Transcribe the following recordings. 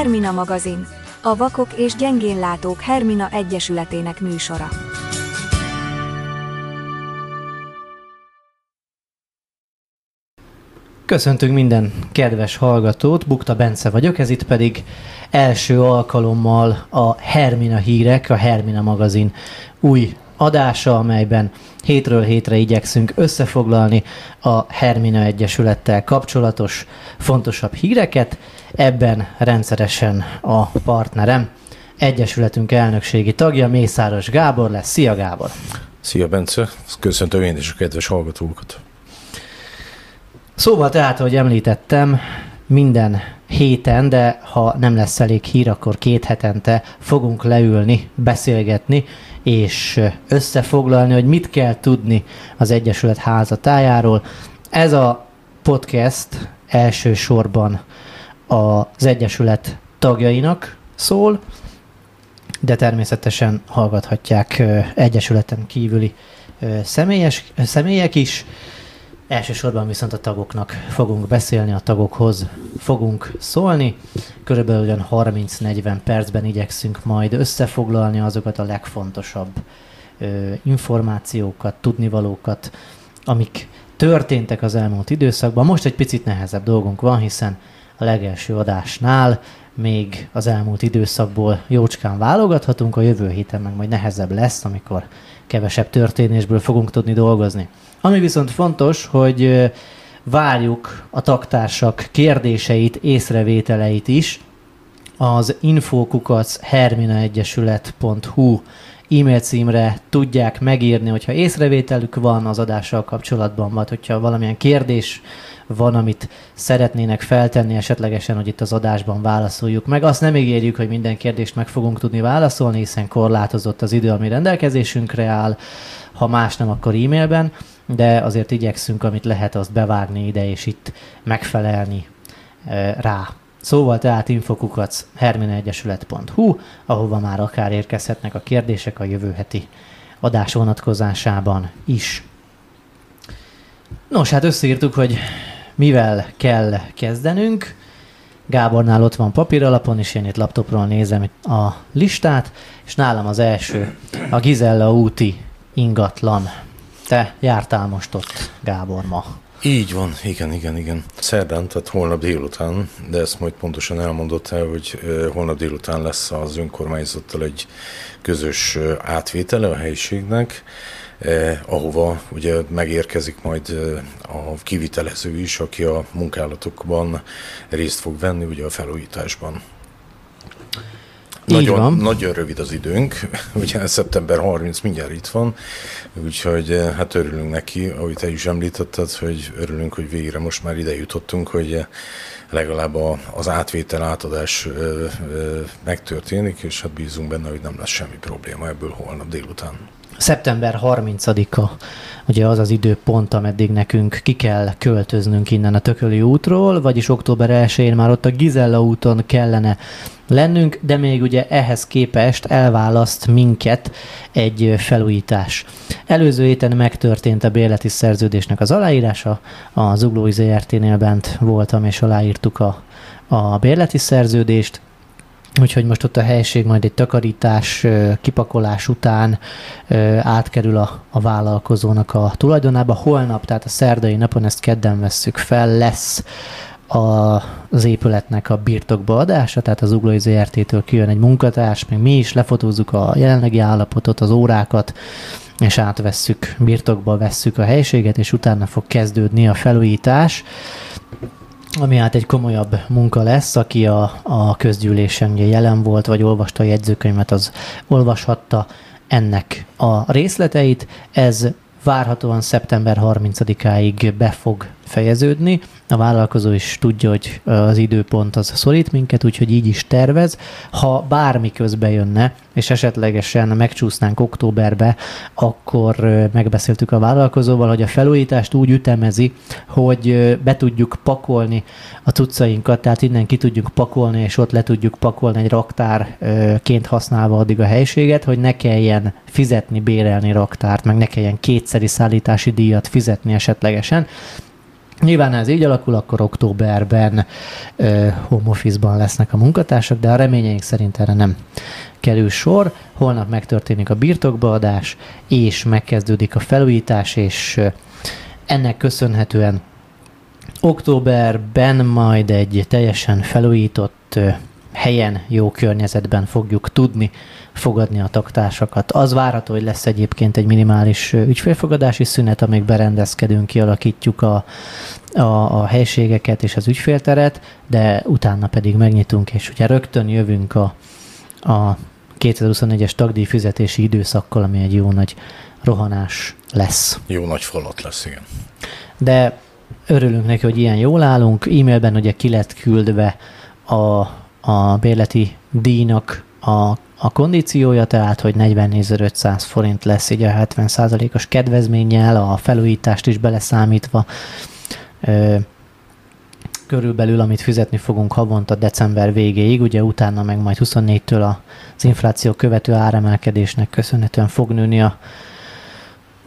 Hermina magazin, a Vakok és Gyengénlátók Hermina Egyesületének műsora. Köszöntünk minden kedves hallgatót, Bukta Bence vagyok, ez itt pedig első alkalommal a Hermina hírek, a Hermina magazin új adása, amelyben hétről hétre igyekszünk összefoglalni a Hermina Egyesülettel kapcsolatos fontosabb híreket. Ebben rendszeresen a partnerem, Egyesületünk elnökségi tagja, Mészáros Gábor lesz. Szia Gábor! Szia Bence, köszöntöm én is a kedves hallgatókat. Szóval tehát, ahogy említettem, minden héten, de ha nem lesz elég hír, akkor két hetente fogunk leülni, beszélgetni, és összefoglalni, hogy mit kell tudni az Egyesület házatájáról. Ez a podcast elsősorban az Egyesület tagjainak szól, de természetesen hallgathatják Egyesületen kívüli személyes, személyek is. Elsősorban viszont a tagoknak fogunk beszélni, a tagokhoz fogunk szólni. Körülbelül olyan 30-40 percben igyekszünk majd összefoglalni azokat a legfontosabb ö, információkat, tudnivalókat, amik történtek az elmúlt időszakban. Most egy picit nehezebb dolgunk van, hiszen a legelső adásnál még az elmúlt időszakból jócskán válogathatunk, a jövő héten meg majd nehezebb lesz, amikor kevesebb történésből fogunk tudni dolgozni. Ami viszont fontos, hogy várjuk a taktársak kérdéseit, észrevételeit is az infokukac herminaegyesület.hu e-mail címre tudják megírni, hogyha észrevételük van az adással kapcsolatban, vagy hogyha valamilyen kérdés van, amit szeretnének feltenni esetlegesen, hogy itt az adásban válaszoljuk meg. Azt nem ígérjük, hogy minden kérdést meg fogunk tudni válaszolni, hiszen korlátozott az idő, ami rendelkezésünkre áll. Ha más nem, akkor e-mailben, de azért igyekszünk, amit lehet, azt bevágni ide, és itt megfelelni rá. Szóval tehát infokukac herminaegyesület.hu, ahova már akár érkezhetnek a kérdések a jövő heti adás vonatkozásában is. Nos, hát összeírtuk, hogy mivel kell kezdenünk. Gábornál ott van papíralapon, és én itt laptopról nézem a listát, és nálam az első a Gizella úti ingatlan. Te jártál most ott, Gábor, ma. Így van, igen, igen, igen. Szerdán, tehát holnap délután, de ezt majd pontosan elmondott el, hogy holnap délután lesz az önkormányzattal egy közös átvétele a helyiségnek, eh, ahova ugye megérkezik majd a kivitelező is, aki a munkálatokban részt fog venni, ugye a felújításban. Nagyon, van. nagyon rövid az időnk, ugye szeptember 30 mindjárt itt van, úgyhogy eh, hát örülünk neki, ahogy te is említetted, hogy örülünk, hogy végre most már ide jutottunk, hogy eh, legalább a, az átvétel, átadás ö, eh, ö, megtörténik, és hát bízunk benne, hogy nem lesz semmi probléma ebből holnap délután. Szeptember 30-a ugye az az időpont, ameddig nekünk ki kell költöznünk innen a Tököli útról, vagyis október 1-én már ott a Gizella úton kellene lennünk, de még ugye ehhez képest elválaszt minket egy felújítás. Előző héten megtörtént a bérleti szerződésnek az aláírása, a Zuglói ZRT-nél bent voltam, és aláírtuk a, a bérleti szerződést, Úgyhogy most ott a helység majd egy takarítás, kipakolás után átkerül a, a vállalkozónak a tulajdonába. Holnap, tehát a szerdai napon, ezt kedden vesszük fel, lesz a, az épületnek a birtokba adása, tehát az Uglói ZRT-től kijön egy munkatárs, meg mi is lefotózzuk a jelenlegi állapotot, az órákat, és átvesszük, birtokba vesszük a helységet, és utána fog kezdődni a felújítás ami hát egy komolyabb munka lesz, aki a, a közgyűlésen ugye jelen volt, vagy olvasta a jegyzőkönyvet, az olvashatta ennek a részleteit. Ez várhatóan szeptember 30-áig be fog fejeződni. A vállalkozó is tudja, hogy az időpont az szorít minket, úgyhogy így is tervez. Ha bármi közbe jönne, és esetlegesen megcsúsznánk októberbe, akkor megbeszéltük a vállalkozóval, hogy a felújítást úgy ütemezi, hogy be tudjuk pakolni a cuccainkat, tehát innen ki tudjuk pakolni, és ott le tudjuk pakolni egy raktárként használva addig a helységet, hogy ne kelljen fizetni, bérelni raktárt, meg ne kelljen kétszeri szállítási díjat fizetni esetlegesen, Nyilván ez így alakul, akkor októberben ö, home office-ban lesznek a munkatársak, de a reményeink szerint erre nem kerül sor. Holnap megtörténik a birtokbaadás, és megkezdődik a felújítás, és ö, ennek köszönhetően októberben majd egy teljesen felújított ö, helyen, jó környezetben fogjuk tudni fogadni a taktársakat. Az várható, hogy lesz egyébként egy minimális ügyfélfogadási szünet, amíg berendezkedünk, kialakítjuk a, a, a helységeket és az ügyfélteret, de utána pedig megnyitunk, és ugye rögtön jövünk a, a 2024-es tagdíj fizetési időszakkal, ami egy jó nagy rohanás lesz. Jó nagy falat lesz, igen. De örülünk neki, hogy ilyen jól állunk. E-mailben ugye ki lett küldve a, a bérleti díjnak a a kondíciója, tehát hogy 44.500 forint lesz így a 70%-os kedvezménnyel, a felújítást is beleszámítva. Körülbelül, amit fizetni fogunk havonta december végéig, ugye utána meg majd 24-től az infláció követő áremelkedésnek köszönhetően fog nőni a,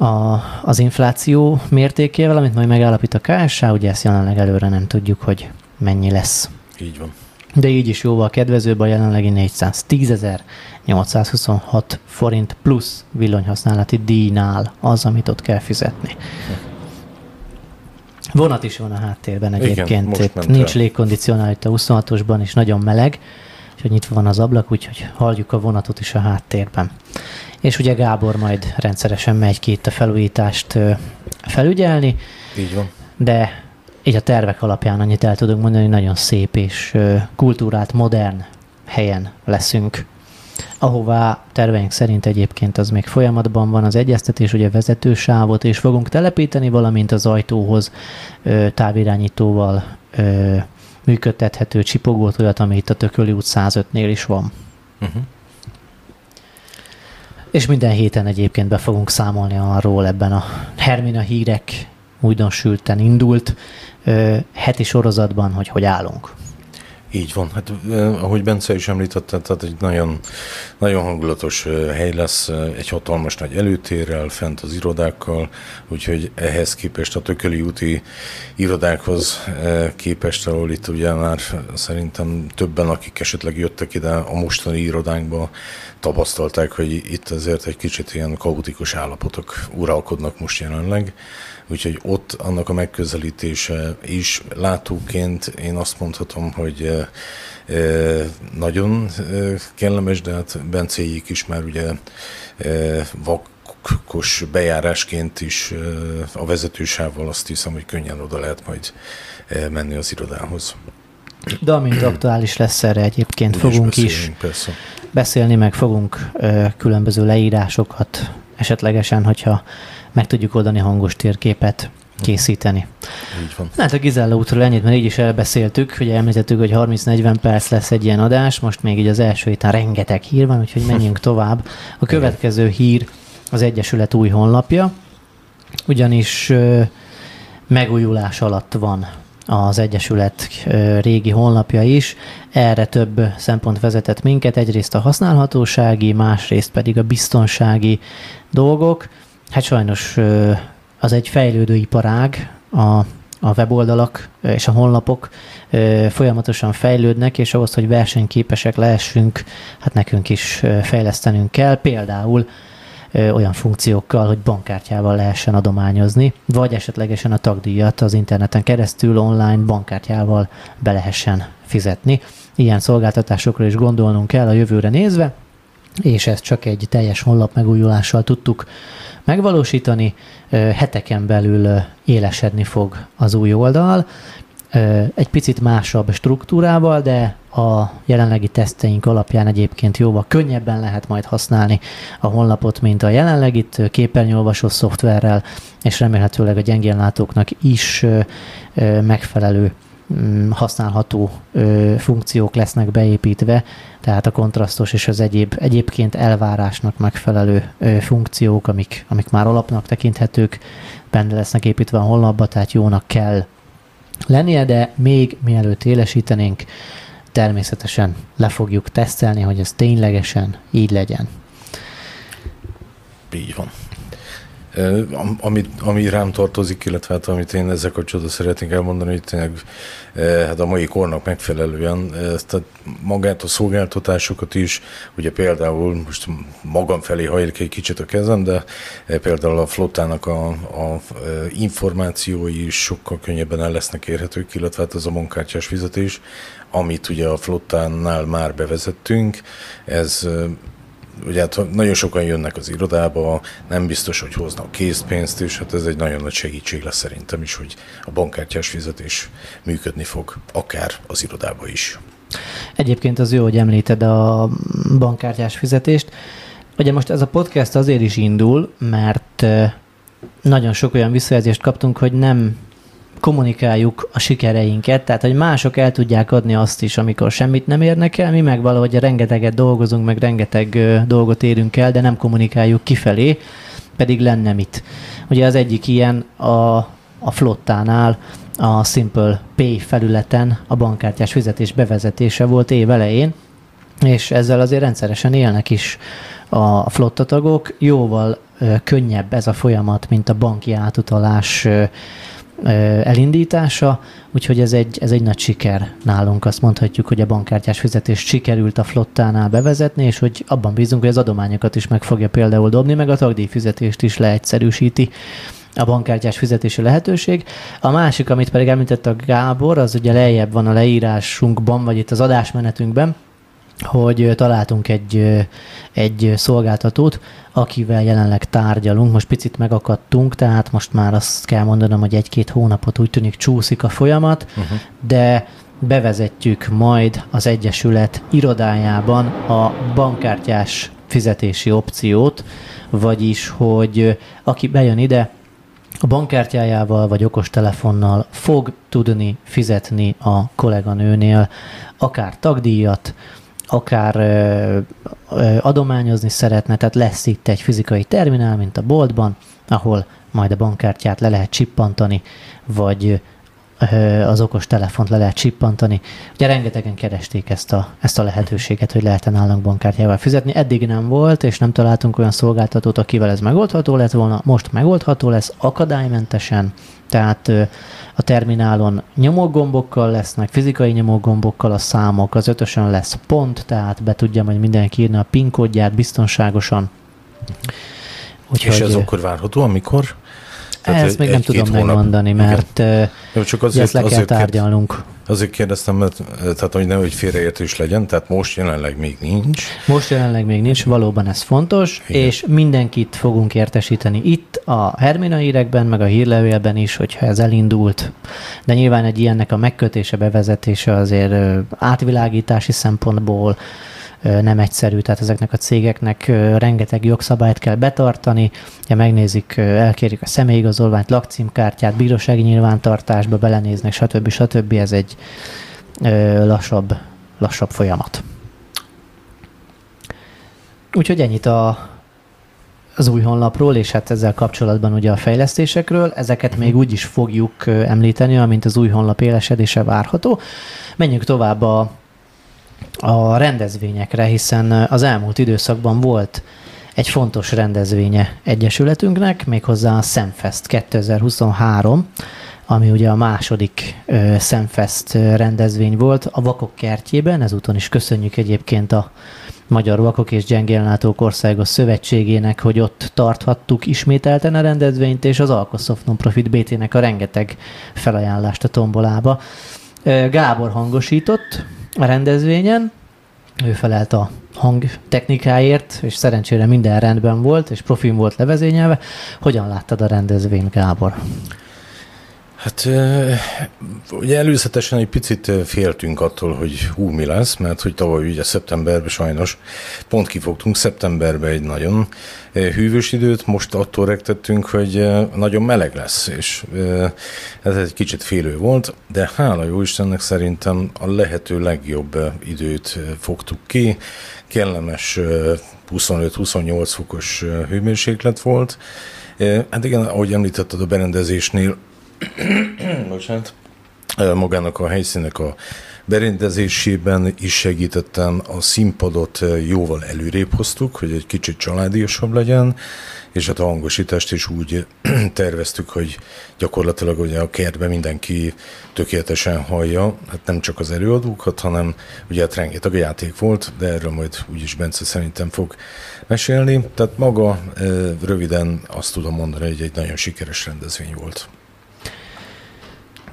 a, az infláció mértékével, amit majd megállapít a KSH, ugye ezt jelenleg előre nem tudjuk, hogy mennyi lesz. Így van de így is jóval kedvezőbb a jelenlegi 410.826 forint plusz villanyhasználati díjnál az, amit ott kell fizetni. Vonat is van a háttérben egyébként. Igen, Itt nincs légkondicionál itt a 26-osban, és nagyon meleg, és hogy nyitva van az ablak, úgyhogy halljuk a vonatot is a háttérben. És ugye Gábor majd rendszeresen megy ki itt a felújítást felügyelni. Így van. De így a tervek alapján annyit el tudunk mondani, hogy nagyon szép és kultúrát, modern helyen leszünk. Ahová terveink szerint egyébként az még folyamatban van az egyeztetés, ugye vezetősávot és fogunk telepíteni, valamint az ajtóhoz távirányítóval működtethető csipogót, olyat, ami itt a Tököli út 105-nél is van. Uh-huh. És minden héten egyébként be fogunk számolni arról ebben a Hermina hírek újdonsülten indult heti sorozatban, hogy hogy állunk. Így van. Hát ahogy Bence is említette, tehát egy nagyon, nagyon hangulatos hely lesz, egy hatalmas nagy előtérrel, fent az irodákkal, úgyhogy ehhez képest a Tököli úti irodákhoz képest, ahol itt ugye már szerintem többen, akik esetleg jöttek ide a mostani irodánkba, tapasztalták, hogy itt azért egy kicsit ilyen kaotikus állapotok uralkodnak most jelenleg úgyhogy ott annak a megközelítése is látóként én azt mondhatom, hogy nagyon kellemes, de hát Bencéjék is már ugye vakos bejárásként is a vezetősával azt hiszem, hogy könnyen oda lehet majd menni az irodához. De amint aktuális lesz erre egyébként, Úgy fogunk is, is persze. beszélni, meg fogunk különböző leírásokat esetlegesen, hogyha meg tudjuk oldani hangos térképet készíteni. Így van. Hát a Gizella útról ennyit, mert így is elbeszéltük, hogy említettük, hogy 30-40 perc lesz egy ilyen adás, most még így az első héten rengeteg hír van, úgyhogy menjünk tovább. A következő hír az Egyesület új honlapja, ugyanis ö, megújulás alatt van az Egyesület régi honlapja is. Erre több szempont vezetett minket, egyrészt a használhatósági, másrészt pedig a biztonsági dolgok. Hát sajnos az egy fejlődő iparág, a, a weboldalak és a honlapok folyamatosan fejlődnek, és ahhoz, hogy versenyképesek lehessünk, hát nekünk is fejlesztenünk kell. Például olyan funkciókkal, hogy bankkártyával lehessen adományozni, vagy esetlegesen a tagdíjat az interneten keresztül online bankkártyával be lehessen fizetni. Ilyen szolgáltatásokra is gondolnunk kell a jövőre nézve, és ezt csak egy teljes honlap megújulással tudtuk megvalósítani. Heteken belül élesedni fog az új oldal, egy picit másabb struktúrával, de a jelenlegi teszteink alapján egyébként jóval könnyebben lehet majd használni a honlapot, mint a jelenlegit képernyőolvasó szoftverrel, és remélhetőleg a gyengéllátóknak is megfelelő mm, használható funkciók lesznek beépítve, tehát a kontrasztos és az egyéb, egyébként elvárásnak megfelelő funkciók, amik, amik már alapnak tekinthetők, benne lesznek építve a honlapba, tehát jónak kell lennie, de még mielőtt élesítenénk, természetesen le fogjuk tesztelni, hogy ez ténylegesen így legyen. Így van. Ami, ami rám tartozik, illetve hát amit én ezzel kapcsolatban szeretnék elmondani, hogy tényleg hát a mai kornak megfelelően tehát magát a szolgáltatásokat is, ugye például most magam felé hajlik egy kicsit a kezem, de például a flottának a, a információi is sokkal könnyebben el lesznek érhetők, illetve hát az a munkácsás fizetés, amit ugye a flottánál már bevezettünk, ez ugye hát nagyon sokan jönnek az irodába, nem biztos, hogy hoznak készpénzt, és hát ez egy nagyon nagy segítség lesz szerintem is, hogy a bankkártyás fizetés működni fog, akár az irodába is. Egyébként az jó, hogy említed a bankkártyás fizetést. Ugye most ez a podcast azért is indul, mert nagyon sok olyan visszajelzést kaptunk, hogy nem kommunikáljuk a sikereinket, tehát hogy mások el tudják adni azt is, amikor semmit nem érnek el, mi meg valahogy rengeteget dolgozunk, meg rengeteg dolgot érünk el, de nem kommunikáljuk kifelé, pedig lenne mit. Ugye az egyik ilyen a, a flottánál a Simple Pay felületen a bankkártyás fizetés bevezetése volt év elején, és ezzel azért rendszeresen élnek is a flottatagok. Jóval könnyebb ez a folyamat, mint a banki átutalás elindítása, úgyhogy ez egy, ez egy nagy siker nálunk. Azt mondhatjuk, hogy a bankkártyás fizetést sikerült a flottánál bevezetni, és hogy abban bízunk, hogy az adományokat is meg fogja például dobni, meg a tagdíjfizetést is leegyszerűsíti a bankkártyás fizetési lehetőség. A másik, amit pedig említett a Gábor, az ugye lejjebb van a leírásunkban, vagy itt az adásmenetünkben, hogy találtunk egy, egy szolgáltatót, akivel jelenleg tárgyalunk. Most picit megakadtunk, tehát most már azt kell mondanom, hogy egy-két hónapot úgy tűnik csúszik a folyamat, uh-huh. de bevezetjük majd az Egyesület irodájában a bankkártyás fizetési opciót, vagyis, hogy aki bejön ide, a bankkártyájával vagy okostelefonnal fog tudni fizetni a kolléganőnél akár tagdíjat, akár adományozni szeretne, tehát lesz itt egy fizikai terminál, mint a boltban, ahol majd a bankkártyát le lehet csippantani, vagy az okos telefont le lehet csippantani. Ugye rengetegen keresték ezt a, ezt a lehetőséget, hogy lehet nálunk bankkártyával fizetni. Eddig nem volt, és nem találtunk olyan szolgáltatót, akivel ez megoldható lett volna. Most megoldható lesz akadálymentesen, tehát a terminálon nyomógombokkal lesznek, fizikai nyomógombokkal a számok, az ötösön lesz pont, tehát be tudja majd mindenki írni a PIN kódját biztonságosan. Úgyhogy, és ez akkor várható, amikor? Tehát Ezt még nem tudom hónap. megmondani, mert Jó, csak azért, ezt le kell azért tárgyalnunk. Azért kérdeztem, mert tehát, hogy nem, hogy félreértés legyen, tehát most jelenleg még nincs. Most jelenleg még nincs, valóban ez fontos, Igen. és mindenkit fogunk értesíteni itt a Hermina hírekben, meg a hírlevélben is, hogyha ez elindult. De nyilván egy ilyennek a megkötése, bevezetése azért átvilágítási szempontból nem egyszerű, tehát ezeknek a cégeknek rengeteg jogszabályt kell betartani, ja, megnézik, elkérik a személyigazolványt, lakcímkártyát, bírósági nyilvántartásba belenéznek, stb. stb. Ez egy lassabb, lassabb folyamat. Úgyhogy ennyit a, az új honlapról, és hát ezzel kapcsolatban ugye a fejlesztésekről. Ezeket még úgy is fogjuk említeni, amint az új honlap élesedése várható. Menjünk tovább a a rendezvényekre, hiszen az elmúlt időszakban volt egy fontos rendezvénye Egyesületünknek, méghozzá a Szemfest 2023, ami ugye a második Szemfest rendezvény volt a Vakok kertjében, ezúton is köszönjük egyébként a Magyar Vakok és Gyengéllátók Országos Szövetségének, hogy ott tarthattuk ismételten a rendezvényt, és az Alkosoft Nonprofit BT-nek a rengeteg felajánlást a tombolába. Gábor hangosított, a rendezvényen. Ő felelt a hangtechnikáért, és szerencsére minden rendben volt, és profin volt levezényelve. Hogyan láttad a rendezvényt, Gábor? Hát ugye előzetesen egy picit féltünk attól, hogy hú, mi lesz, mert hogy tavaly ugye szeptemberben sajnos pont kifogtunk szeptemberben egy nagyon hűvös időt, most attól rektettünk, hogy nagyon meleg lesz, és ez egy kicsit félő volt, de hála jó Istennek szerintem a lehető legjobb időt fogtuk ki, kellemes 25-28 fokos hőmérséklet volt, Hát igen, ahogy említetted a berendezésnél, bocsánat, magának a helyszínek a berendezésében is segítettem, a színpadot jóval előrébb hoztuk, hogy egy kicsit családiasabb legyen, és hát a hangosítást is úgy terveztük, hogy gyakorlatilag ugye a kertben mindenki tökéletesen hallja, hát nem csak az előadókat, hanem ugye hát rengeteg játék volt, de erről majd úgyis Bence szerintem fog mesélni. Tehát maga röviden azt tudom mondani, hogy egy nagyon sikeres rendezvény volt.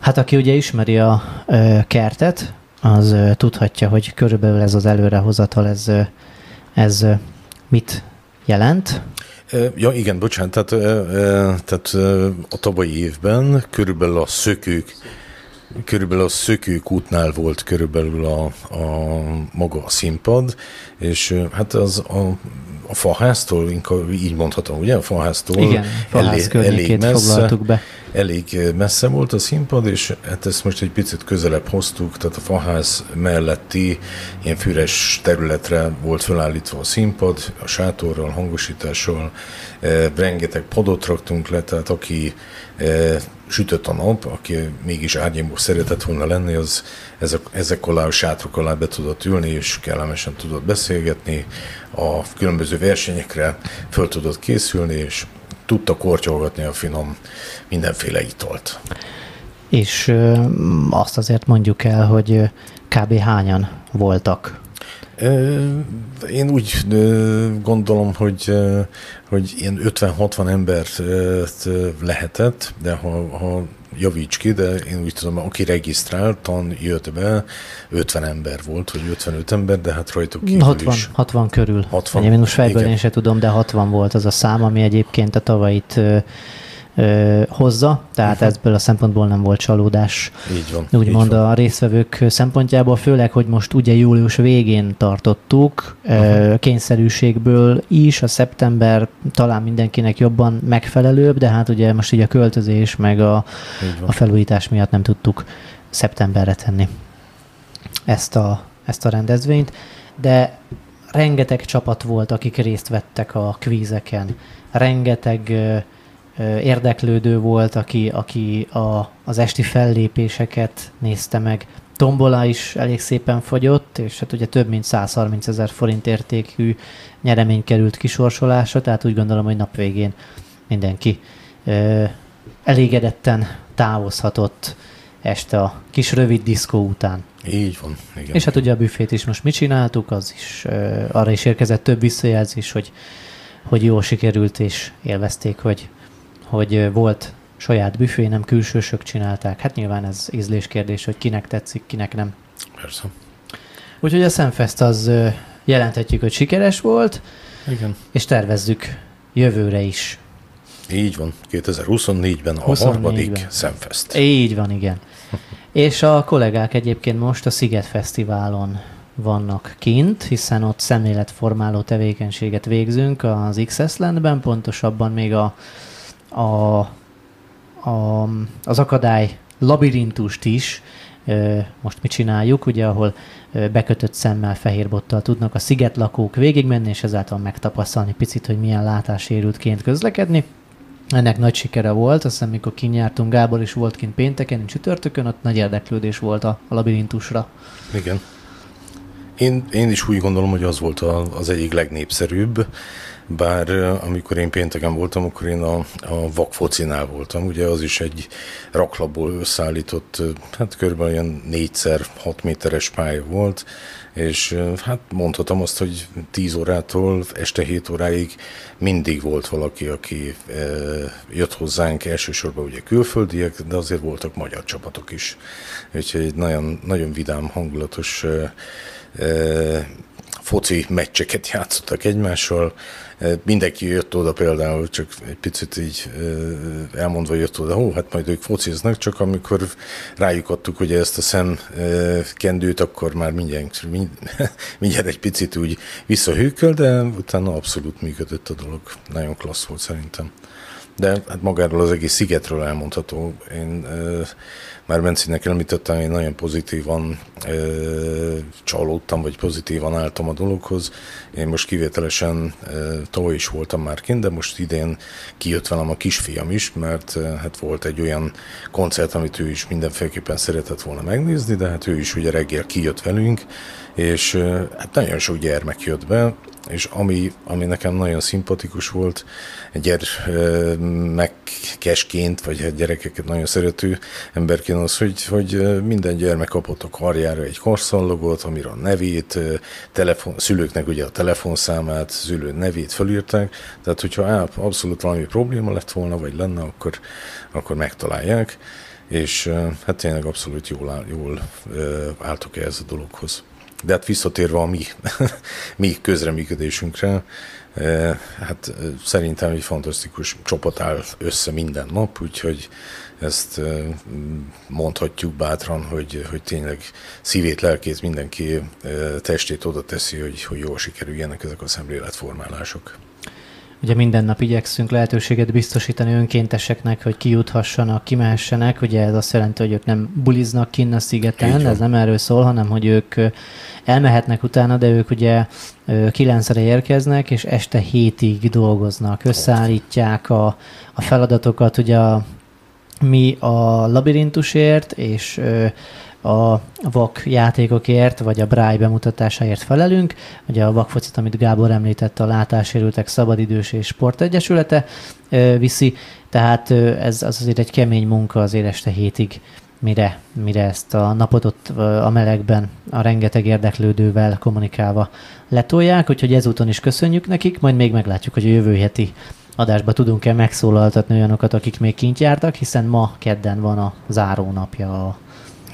Hát aki ugye ismeri a ö, kertet, az ö, tudhatja, hogy körülbelül ez az előrehozatal, ez, ö, ez ö, mit jelent. Ja, igen, bocsánat, tehát, tehát a tavalyi évben körülbelül a szökők Körülbelül a Szökők útnál volt körülbelül a, a maga a színpad, és hát az a, a faháztól, inkább így mondhatom, ugye? A faháztól Igen, faház elég, elég messze, be. Elég messze volt a színpad, és hát ezt most egy picit közelebb hoztuk, tehát a faház melletti ilyen füres területre volt felállítva a színpad, a sátorral, hangosítással, rengeteg padot raktunk le, tehát aki sütött a nap, aki mégis árnyékban szeretett volna lenni, az ezek, ezek alá a sátrok alá be tudott ülni, és kellemesen tudott beszélgetni, a különböző versenyekre föl tudott készülni, és tudta kortyolgatni a finom mindenféle italt. És ö, azt azért mondjuk el, hogy kb. hányan voltak én úgy gondolom, hogy, hogy ilyen 50-60 ember lehetett, de ha, ha javíts ki, de én úgy tudom, aki regisztráltan jött be, 50 ember volt, vagy 55 ember, de hát rajtuk kívül 60, is. 60 körül. 60. Én most fejből én se tudom, de 60 volt az a szám, ami egyébként a tavait ö, hozza, tehát uh-huh. ebből a szempontból nem volt csalódás. Így van. Úgymond a résztvevők szempontjából, főleg, hogy most ugye július végén tartottuk, uh-huh. kényszerűségből is, a szeptember talán mindenkinek jobban megfelelőbb, de hát ugye most így a költözés meg a, a felújítás miatt nem tudtuk szeptemberre tenni ezt a, ezt a rendezvényt, de rengeteg csapat volt, akik részt vettek a kvízeken, rengeteg érdeklődő volt, aki, aki a, az esti fellépéseket nézte meg. Tombola is elég szépen fogyott, és hát ugye több mint 130 ezer forint értékű nyeremény került kisorsolásra, tehát úgy gondolom, hogy nap végén mindenki ö, elégedetten távozhatott este a kis rövid diszkó után. Így van. Igen. És hát ugye a büfét is most mit csináltuk, az is ö, arra is érkezett több visszajelzés, hogy, hogy jól sikerült, és élvezték, hogy hogy volt saját büfé, nem külsősök csinálták. Hát nyilván ez ízlés kérdés, hogy kinek tetszik, kinek nem. Persze. Úgyhogy a Szemfest az jelenthetjük, hogy sikeres volt, Igen. és tervezzük jövőre is. Így van, 2024-ben a 24-ben. harmadik Szemfest. Így van, igen. és a kollégák egyébként most a Sziget Fesztiválon vannak kint, hiszen ott szemléletformáló tevékenységet végzünk az XS Landben, pontosabban még a a, a, az akadály labirintust is most mi csináljuk, ugye, ahol bekötött szemmel, fehér bottal tudnak a szigetlakók végigmenni, és ezáltal megtapasztalni picit, hogy milyen látásérültként közlekedni. Ennek nagy sikere volt, azt hiszem, mikor kinyártunk, Gábor is volt kint pénteken, csütörtökön, ott nagy érdeklődés volt a, a labirintusra. Igen. Én, én is úgy gondolom, hogy az volt a, az egyik legnépszerűbb bár amikor én pénteken voltam, akkor én a, a vakfocinál voltam, ugye az is egy raklapból összeállított, hát körülbelül ilyen négyszer 6 méteres pálya volt, és hát mondhatom azt, hogy 10 órától este 7 óráig mindig volt valaki, aki jött hozzánk, elsősorban ugye külföldiek, de azért voltak magyar csapatok is. Úgyhogy egy nagyon, nagyon vidám, hangulatos foci meccseket játszottak egymással, Mindenki jött oda például, csak egy picit így elmondva jött oda, hó, hát majd ők fociznak, csak amikor rájuk adtuk ugye ezt a szem kendőt, akkor már mindjárt, mindjárt egy picit úgy visszahűköl, de utána abszolút működött a dolog. Nagyon klassz volt szerintem. De hát magáról az egész szigetről elmondható. Én már Bencinek említettem, én nagyon pozitívan ö, csalódtam, vagy pozitívan álltam a dologhoz. Én most kivételesen ö, tavaly is voltam már kint, de most idén kijött velem a kisfiam is, mert ö, hát volt egy olyan koncert, amit ő is mindenféleképpen szeretett volna megnézni, de hát ő is ugye reggel kijött velünk, és hát nagyon sok gyermek jött be, és ami, ami nekem nagyon szimpatikus volt, egy megkesként, vagy egy gyerekeket nagyon szerető emberként az, hogy, hogy minden gyermek kapott a karjára egy karszallogot, amire a nevét, telefon, szülőknek ugye a telefonszámát, szülő nevét fölírták, tehát hogyha abszolút valami probléma lett volna, vagy lenne, akkor, akkor megtalálják, és hát tényleg abszolút jól, jól álltok ehhez a dologhoz. De hát visszatérve a mi, mi közreműködésünkre, eh, hát eh, szerintem egy fantasztikus csapat áll össze minden nap, úgyhogy ezt eh, mondhatjuk bátran, hogy, hogy tényleg szívét, lelkét mindenki testét oda teszi, hogy, hogy jól sikerüljenek ezek a szemléletformálások. Ugye minden nap igyekszünk lehetőséget biztosítani önkénteseknek, hogy kijuthassanak, kimehessenek. Ugye ez azt jelenti, hogy ők nem buliznak kinn a szigeten, ez nem erről szól, hanem hogy ők elmehetnek utána, de ők ugye kilencre érkeznek, és este hétig dolgoznak, összeállítják a, a feladatokat, ugye a, mi a labirintusért, és a VAK játékokért, vagy a Braille bemutatásáért felelünk. Ugye a vakfocit, amit Gábor említett, a Látássérültek Szabadidős és Sportegyesülete viszi, tehát ez az azért egy kemény munka az este hétig, mire, mire ezt a napot ott a melegben a rengeteg érdeklődővel kommunikálva letolják, úgyhogy ezúton is köszönjük nekik, majd még meglátjuk, hogy a jövő heti adásba tudunk-e megszólaltatni olyanokat, akik még kint jártak, hiszen ma kedden van a záró napja a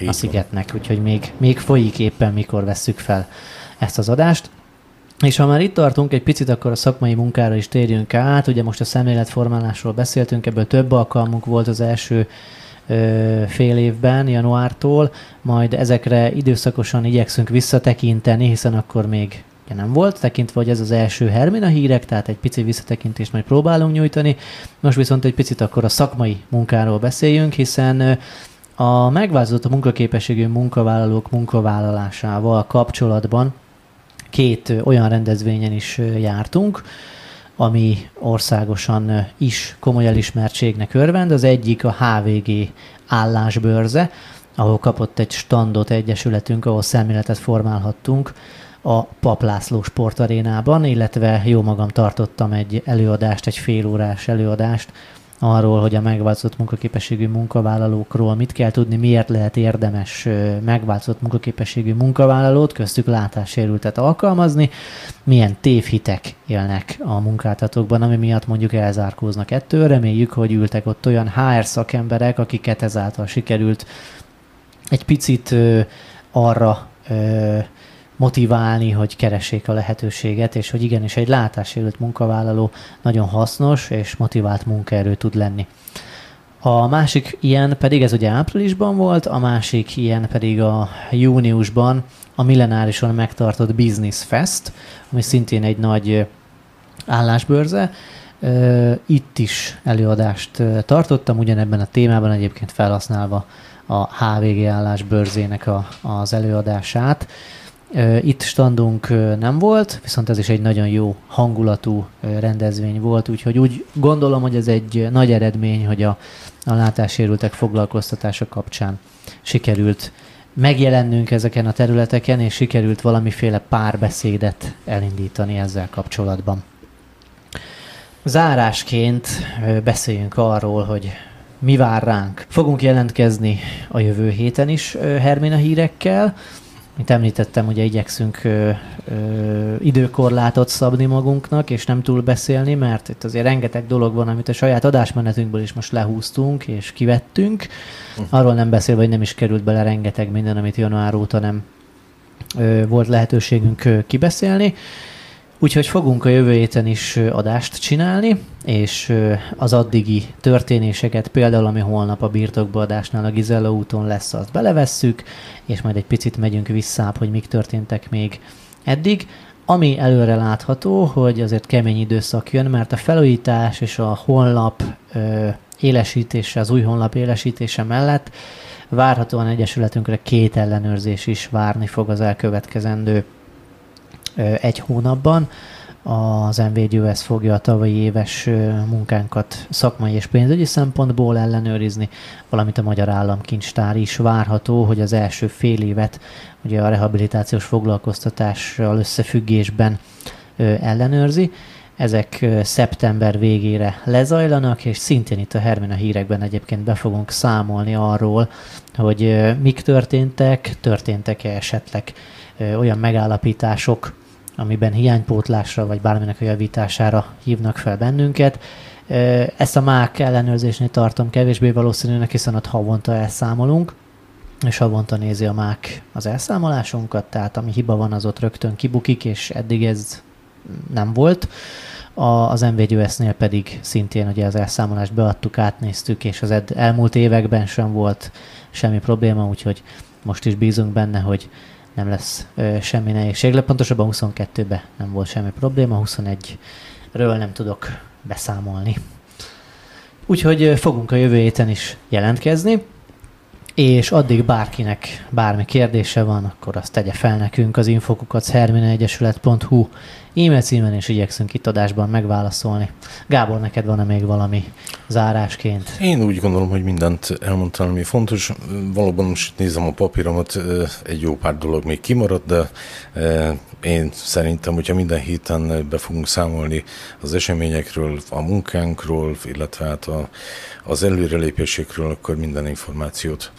így a szigetnek, úgyhogy még, még folyik éppen, mikor vesszük fel ezt az adást. És ha már itt tartunk, egy picit akkor a szakmai munkára is térjünk át. Ugye most a szemléletformálásról beszéltünk, ebből több alkalmunk volt az első ö, fél évben, januártól, majd ezekre időszakosan igyekszünk visszatekinteni, hiszen akkor még nem volt, tekintve, hogy ez az első Hermina hírek, tehát egy pici visszatekintést majd próbálunk nyújtani. Most viszont egy picit akkor a szakmai munkáról beszéljünk, hiszen a megváltozott a munkaképességű munkavállalók munkavállalásával kapcsolatban két olyan rendezvényen is jártunk, ami országosan is komoly elismertségnek örvend. Az egyik a HVG állásbörze, ahol kapott egy standot egyesületünk, ahol szemléletet formálhattunk a Paplászló sportarénában, illetve jó magam tartottam egy előadást, egy félórás előadást arról, hogy a megváltozott munkaképességű munkavállalókról mit kell tudni, miért lehet érdemes megváltozott munkaképességű munkavállalót, köztük látássérültet alkalmazni, milyen tévhitek élnek a munkáltatókban, ami miatt mondjuk elzárkóznak ettől. Reméljük, hogy ültek ott olyan HR szakemberek, akiket ezáltal sikerült egy picit arra motiválni, hogy keressék a lehetőséget, és hogy igenis egy látássérült munkavállaló nagyon hasznos és motivált munkaerő tud lenni. A másik ilyen pedig, ez ugye áprilisban volt, a másik ilyen pedig a júniusban a millenárison megtartott Business Fest, ami szintén egy nagy állásbörze. Itt is előadást tartottam, ugyanebben a témában egyébként felhasználva a HVG állásbörzének a, az előadását. Itt standunk nem volt, viszont ez is egy nagyon jó hangulatú rendezvény volt, úgyhogy úgy gondolom, hogy ez egy nagy eredmény, hogy a, a látássérültek foglalkoztatása kapcsán sikerült megjelennünk ezeken a területeken, és sikerült valamiféle párbeszédet elindítani ezzel kapcsolatban. Zárásként beszéljünk arról, hogy mi vár ránk. Fogunk jelentkezni a jövő héten is Hermina hírekkel, mint említettem, ugye igyekszünk ö, ö, időkorlátot szabni magunknak, és nem túl beszélni, mert itt azért rengeteg dolog van, amit a saját adásmenetünkből is most lehúztunk és kivettünk. Arról nem beszélve, hogy nem is került bele rengeteg minden, amit január óta nem ö, volt lehetőségünk ö, kibeszélni. Úgyhogy fogunk a jövő héten is adást csinálni, és az addigi történéseket, például ami holnap a birtokba adásnál a Gizella úton lesz, azt belevesszük, és majd egy picit megyünk vissza, hogy mik történtek még eddig. Ami előre látható, hogy azért kemény időszak jön, mert a felújítás és a honlap ö, élesítése, az új honlap élesítése mellett Várhatóan Egyesületünkre két ellenőrzés is várni fog az elkövetkezendő egy hónapban. Az MVGUS fogja a tavalyi éves munkánkat szakmai és pénzügyi szempontból ellenőrizni, valamint a Magyar Államkincstár is várható, hogy az első fél évet ugye a rehabilitációs foglalkoztatással összefüggésben ellenőrzi. Ezek szeptember végére lezajlanak, és szintén itt a Hermina hírekben egyébként be fogunk számolni arról, hogy mik történtek, történtek-e esetleg olyan megállapítások, amiben hiánypótlásra vagy bárminek a javítására hívnak fel bennünket. Ezt a MÁK ellenőrzésnél tartom kevésbé valószínűnek, hiszen ott havonta elszámolunk, és havonta nézi a MÁK az elszámolásunkat, tehát ami hiba van, az ott rögtön kibukik, és eddig ez nem volt. A, az MVGUS-nél pedig szintén ugye az elszámolást beadtuk, átnéztük, és az ed- elmúlt években sem volt semmi probléma, úgyhogy most is bízunk benne, hogy nem lesz ö, semmi nehézség. Pontosabban 22-ben nem volt semmi probléma, 21-ről nem tudok beszámolni. Úgyhogy fogunk a jövő héten is jelentkezni és addig bárkinek bármi kérdése van, akkor azt tegye fel nekünk az infokukat herminaegyesület.hu e-mail címen, és igyekszünk itt adásban megválaszolni. Gábor, neked van-e még valami zárásként? Én úgy gondolom, hogy mindent elmondtam, ami fontos. Valóban most nézem a papíromat, egy jó pár dolog még kimaradt, de én szerintem, hogyha minden héten be fogunk számolni az eseményekről, a munkánkról, illetve hát a, az előrelépésekről, akkor minden információt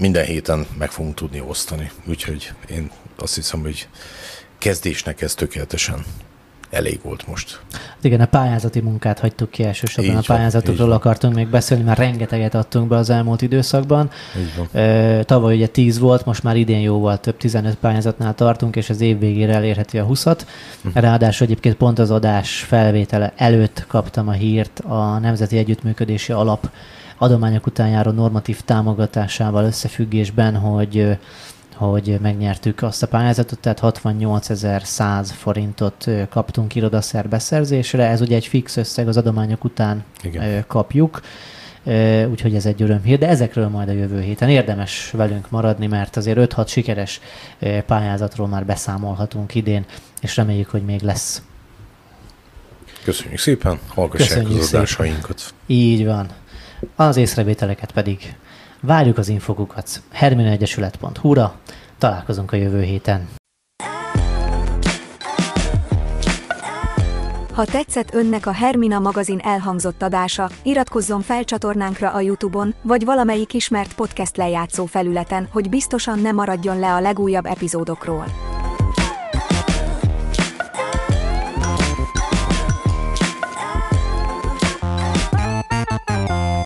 minden héten meg fogunk tudni osztani. Úgyhogy én azt hiszem, hogy kezdésnek ez tökéletesen elég volt most. Hát igen, a pályázati munkát hagytuk ki elsősorban. Így a pályázatokról van, akartunk még beszélni, mert rengeteget adtunk be az elmúlt időszakban. Tavaly ugye 10 volt, most már idén jóval több 15 pályázatnál tartunk, és az év végére elérheti a 20-at. Uh-huh. Ráadásul egyébként pont az adás felvétele előtt kaptam a hírt a Nemzeti Együttműködési Alap adományok után járó normatív támogatásával összefüggésben, hogy hogy megnyertük azt a pályázatot, tehát 68.100 forintot kaptunk irodaszer beszerzésre, ez ugye egy fix összeg az adományok után Igen. kapjuk, úgyhogy ez egy örömhír, de ezekről majd a jövő héten érdemes velünk maradni, mert azért 5-6 sikeres pályázatról már beszámolhatunk idén, és reméljük, hogy még lesz. Köszönjük szépen, hallgassák Köszönjük az adásainkat. Így van. Az észrevételeket pedig Várjuk az infokukat herminaegyesület.hu-ra. Találkozunk a jövő héten. Ha tetszett önnek a Hermina magazin elhangzott adása, iratkozzon fel csatornánkra a Youtube-on, vagy valamelyik ismert podcast lejátszó felületen, hogy biztosan ne maradjon le a legújabb epizódokról.